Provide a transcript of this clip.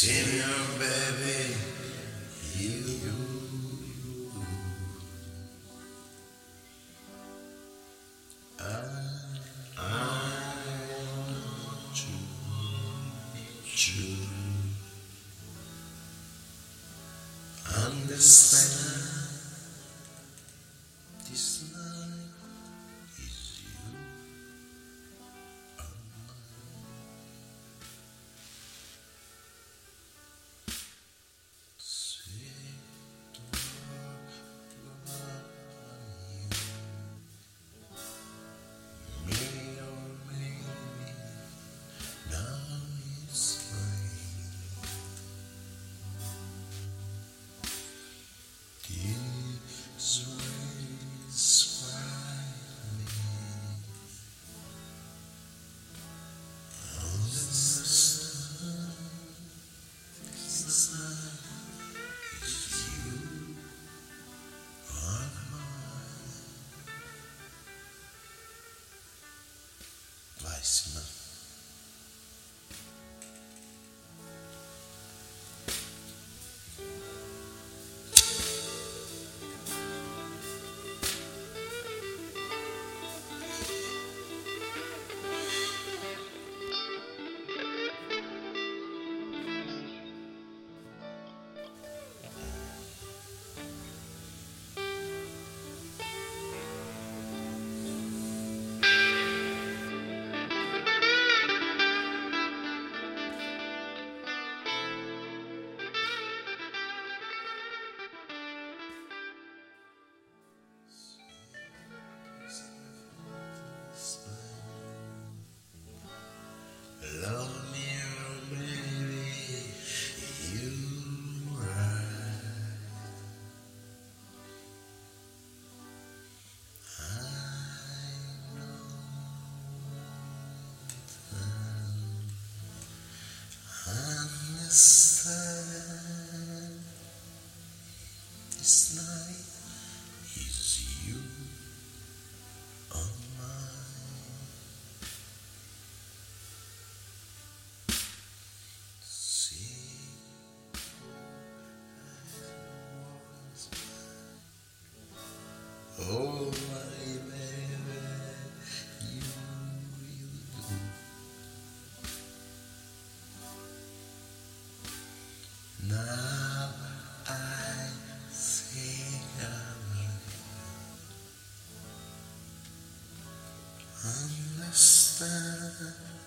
Senior baby, you. I, I want you to understand Weissmann. Oh, my baby, you, you do. Now I think I understand